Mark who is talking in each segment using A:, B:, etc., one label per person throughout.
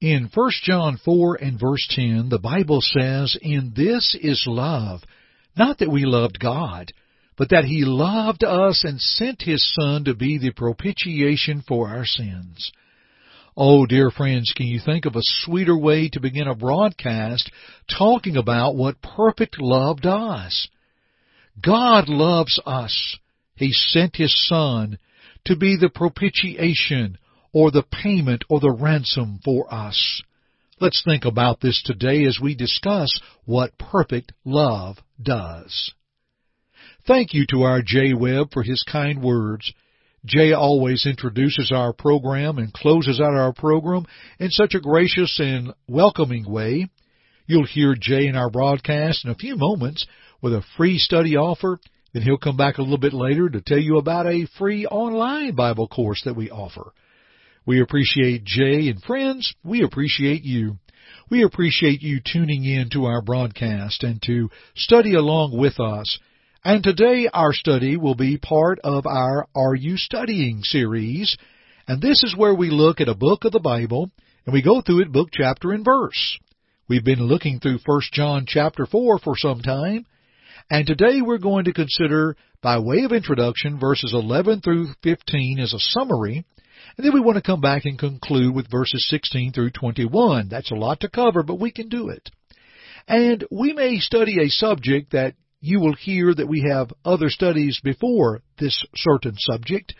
A: In 1 John 4 and verse 10, the Bible says, In this is love, not that we loved God, but that He loved us and sent His Son to be the propitiation for our sins. Oh, dear friends, can you think of a sweeter way to begin a broadcast talking about what perfect love does? God loves us. He sent His Son to be the propitiation or the payment or the ransom for us. Let's think about this today as we discuss what perfect love does. Thank you to our Jay Webb for his kind words. Jay always introduces our program and closes out our program in such a gracious and welcoming way. You'll hear Jay in our broadcast in a few moments with a free study offer. Then he'll come back a little bit later to tell you about a free online Bible course that we offer. We appreciate Jay and friends, we appreciate you. We appreciate you tuning in to our broadcast and to study along with us and today our study will be part of our Are You Studying series. And this is where we look at a book of the Bible and we go through it book, chapter, and verse. We've been looking through 1 John chapter 4 for some time. And today we're going to consider, by way of introduction, verses 11 through 15 as a summary. And then we want to come back and conclude with verses 16 through 21. That's a lot to cover, but we can do it. And we may study a subject that you will hear that we have other studies before this certain subject.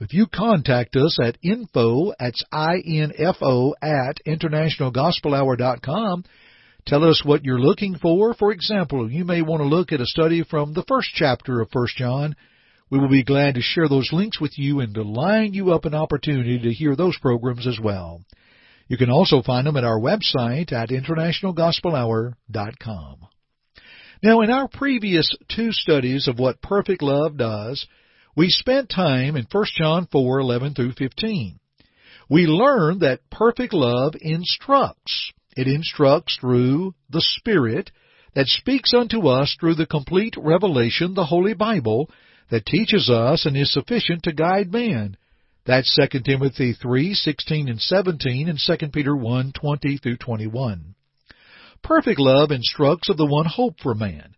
A: If you contact us at info, that's I-N-F-O, at internationalgospelhour.com, tell us what you're looking for. For example, you may want to look at a study from the first chapter of 1 John. We will be glad to share those links with you and to line you up an opportunity to hear those programs as well. You can also find them at our website at internationalgospelhour.com. Now, in our previous two studies of what perfect love does, we spent time in 1 John 4:11 through 15. We learned that perfect love instructs. It instructs through the Spirit that speaks unto us through the complete revelation, the Holy Bible, that teaches us and is sufficient to guide man. That's 2 Timothy 3:16 and 17 and 2 Peter 1:20 through 21. Perfect love instructs of the one hope for man.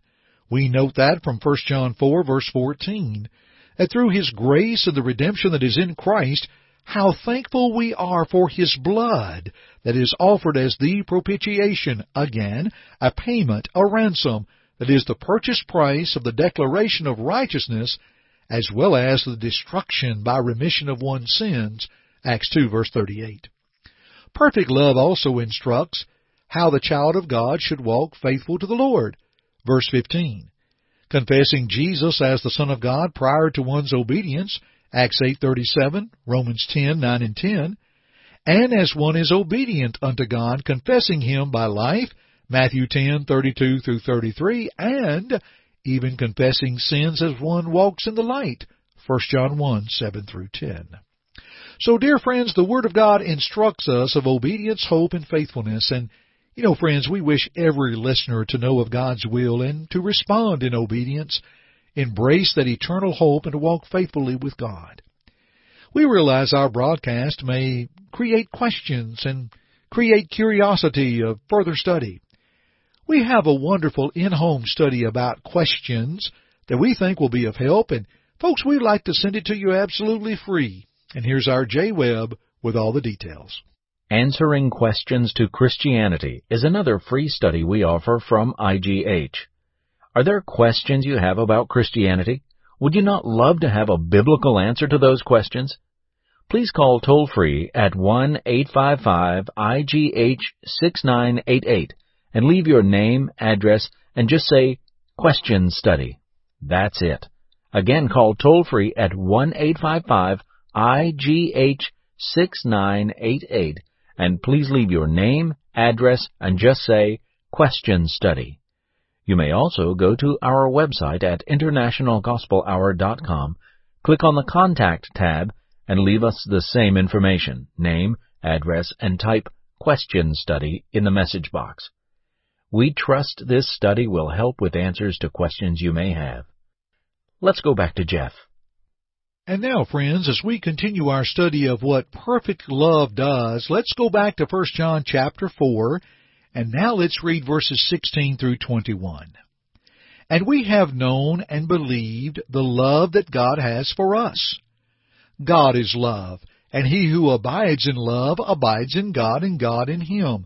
A: We note that from 1 John 4 verse 14, that through His grace and the redemption that is in Christ, how thankful we are for His blood that is offered as the propitiation, again, a payment, a ransom, that is the purchase price of the declaration of righteousness, as well as the destruction by remission of one's sins, Acts 2 verse 38. Perfect love also instructs how the child of God should walk faithful to the Lord. Verse 15. Confessing Jesus as the Son of God prior to one's obedience, Acts 8:37, Romans 10:9 and 10, and as one is obedient unto God, confessing him by life, Matthew 10:32 through 33, and even confessing sins as one walks in the light, 1 John 1:7 through 10. So, dear friends, the Word of God instructs us of obedience, hope, and faithfulness, and you know, friends, we wish every listener to know of God's will and to respond in obedience, embrace that eternal hope, and to walk faithfully with God. We realize our broadcast may create questions and create curiosity of further study. We have a wonderful in-home study about questions that we think will be of help, and folks, we'd like to send it to you absolutely free. And here's our Jay Webb with all the details.
B: Answering Questions to Christianity is another free study we offer from IGH. Are there questions you have about Christianity? Would you not love to have a biblical answer to those questions? Please call toll free at 1-855-IGH-6988 and leave your name, address, and just say, Question Study. That's it. Again, call toll free at 1-855-IGH-6988 and please leave your name, address, and just say, Question Study. You may also go to our website at internationalgospelhour.com, click on the Contact tab, and leave us the same information, name, address, and type Question Study in the message box. We trust this study will help with answers to questions you may have. Let's go back to Jeff.
A: And now, friends, as we continue our study of what perfect love does, let's go back to 1 John chapter 4, and now let's read verses 16 through 21. And we have known and believed the love that God has for us. God is love, and he who abides in love abides in God and God in him.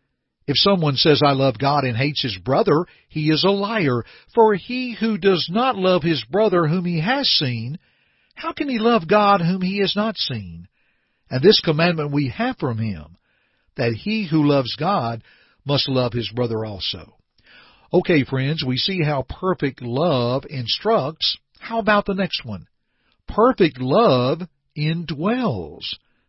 A: If someone says, I love God and hates his brother, he is a liar. For he who does not love his brother whom he has seen, how can he love God whom he has not seen? And this commandment we have from him, that he who loves God must love his brother also. Okay, friends, we see how perfect love instructs. How about the next one? Perfect love indwells.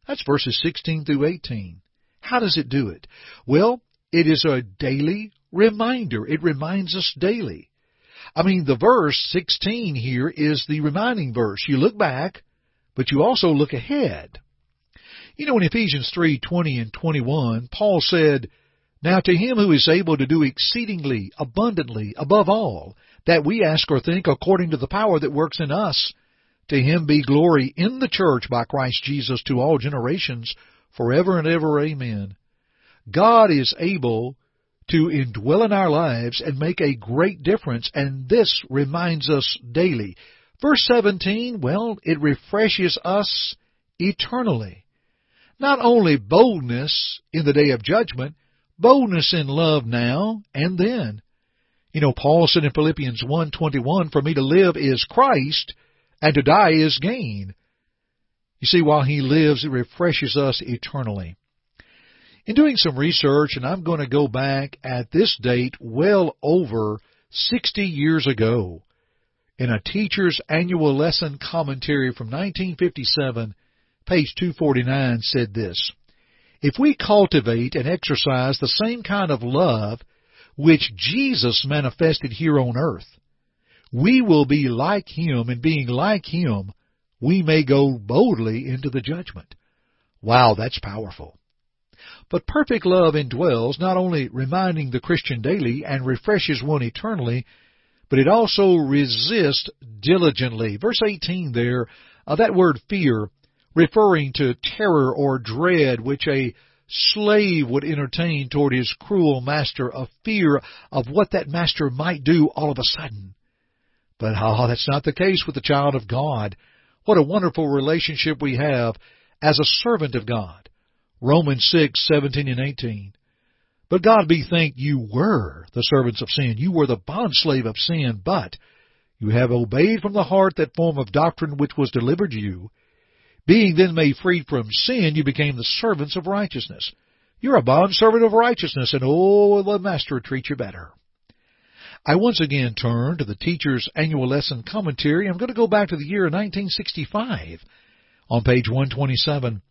A: That's verses 16 through 18. How does it do it? Well, it is a daily reminder. It reminds us daily. I mean, the verse 16 here is the reminding verse. You look back, but you also look ahead. You know, in Ephesians 3, 20 and 21, Paul said, Now to him who is able to do exceedingly, abundantly, above all, that we ask or think according to the power that works in us, to him be glory in the church by Christ Jesus to all generations, forever and ever. Amen. God is able to indwell in our lives and make a great difference, and this reminds us daily. Verse 17, well, it refreshes us eternally. Not only boldness in the day of judgment, boldness in love now and then. You know, Paul said in Philippians 1.21, For me to live is Christ, and to die is gain. You see, while he lives, it refreshes us eternally. In doing some research, and I'm going to go back at this date well over 60 years ago, in a teacher's annual lesson commentary from 1957, page 249 said this, If we cultivate and exercise the same kind of love which Jesus manifested here on earth, we will be like Him, and being like Him, we may go boldly into the judgment. Wow, that's powerful. But perfect love indwells, not only reminding the Christian daily and refreshes one eternally, but it also resists diligently. Verse 18 there, uh, that word fear, referring to terror or dread which a slave would entertain toward his cruel master, a fear of what that master might do all of a sudden. But oh, that's not the case with the child of God. What a wonderful relationship we have as a servant of God. Romans 6, 17 and 18. But God be thanked you were the servants of sin. You were the bondslave of sin, but you have obeyed from the heart that form of doctrine which was delivered you. Being then made free from sin, you became the servants of righteousness. You're a bondservant of righteousness, and oh, the master treats you better. I once again turn to the teacher's annual lesson commentary. I'm going to go back to the year 1965 on page 127.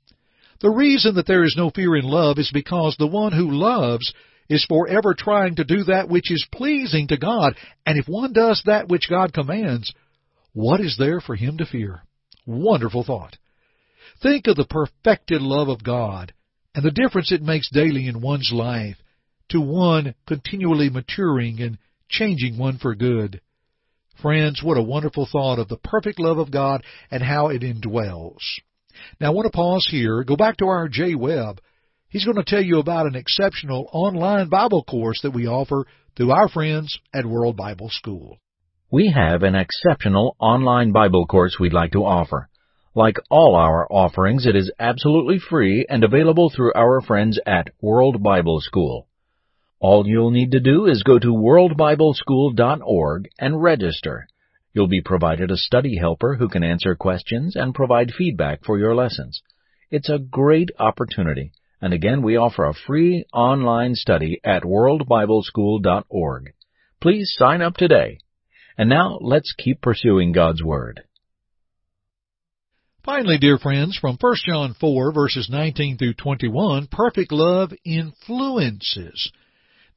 A: The reason that there is no fear in love is because the one who loves is forever trying to do that which is pleasing to God, and if one does that which God commands, what is there for him to fear? Wonderful thought. Think of the perfected love of God and the difference it makes daily in one's life to one continually maturing and changing one for good. Friends, what a wonderful thought of the perfect love of God and how it indwells. Now, I want to pause here, go back to our Jay Webb. He's going to tell you about an exceptional online Bible course that we offer through our friends at World Bible School.
B: We have an exceptional online Bible course we'd like to offer. Like all our offerings, it is absolutely free and available through our friends at World Bible School. All you'll need to do is go to worldbibleschool.org and register. You'll be provided a study helper who can answer questions and provide feedback for your lessons. It's a great opportunity, and again we offer a free online study at worldbibleschool.org. Please sign up today. And now let's keep pursuing God's Word.
A: Finally, dear friends, from 1 John 4 verses 19 through 21, perfect love influences.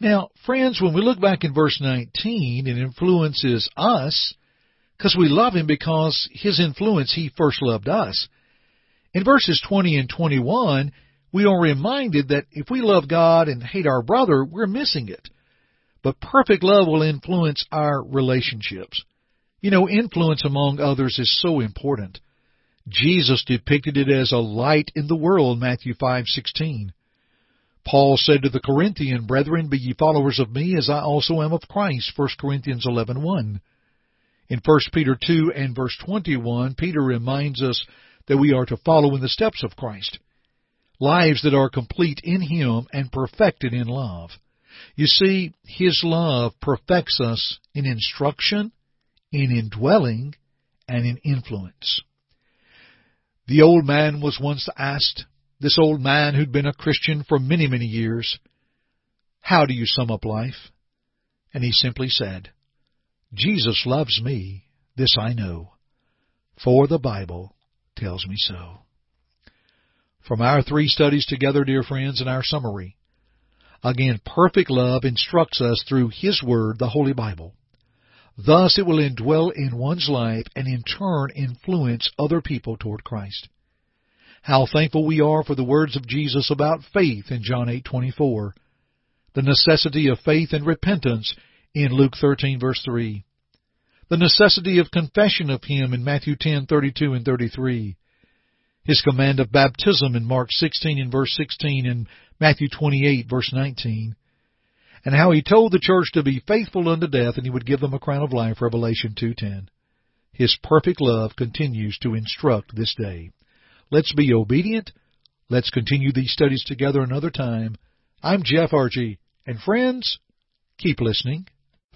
A: Now, friends, when we look back in verse 19, it influences us because we love Him because His influence, He first loved us. In verses 20 and 21, we are reminded that if we love God and hate our brother, we're missing it. But perfect love will influence our relationships. You know, influence among others is so important. Jesus depicted it as a light in the world, Matthew 5:16. Paul said to the Corinthian brethren, Be ye followers of me, as I also am of Christ, 1 Corinthians 11.1. In 1 Peter 2 and verse 21, Peter reminds us that we are to follow in the steps of Christ. Lives that are complete in Him and perfected in love. You see, His love perfects us in instruction, in indwelling, and in influence. The old man was once asked, this old man who'd been a Christian for many, many years, How do you sum up life? And he simply said, Jesus loves me, this I know, for the Bible tells me so. From our three studies together, dear friends, in our summary, again, perfect love instructs us through His Word, the Holy Bible. Thus it will indwell in one's life and in turn influence other people toward Christ. How thankful we are for the words of Jesus about faith in John 8:24, the necessity of faith and repentance in Luke 13 verse 3, the necessity of confession of him in Matthew 10:32 and 33, his command of baptism in Mark 16 and verse 16 and Matthew 28 verse 19, and how he told the church to be faithful unto death and he would give them a crown of life Revelation 2:10. His perfect love continues to instruct this day. Let's be obedient. Let's continue these studies together another time. I'm Jeff Archie, and friends, keep listening.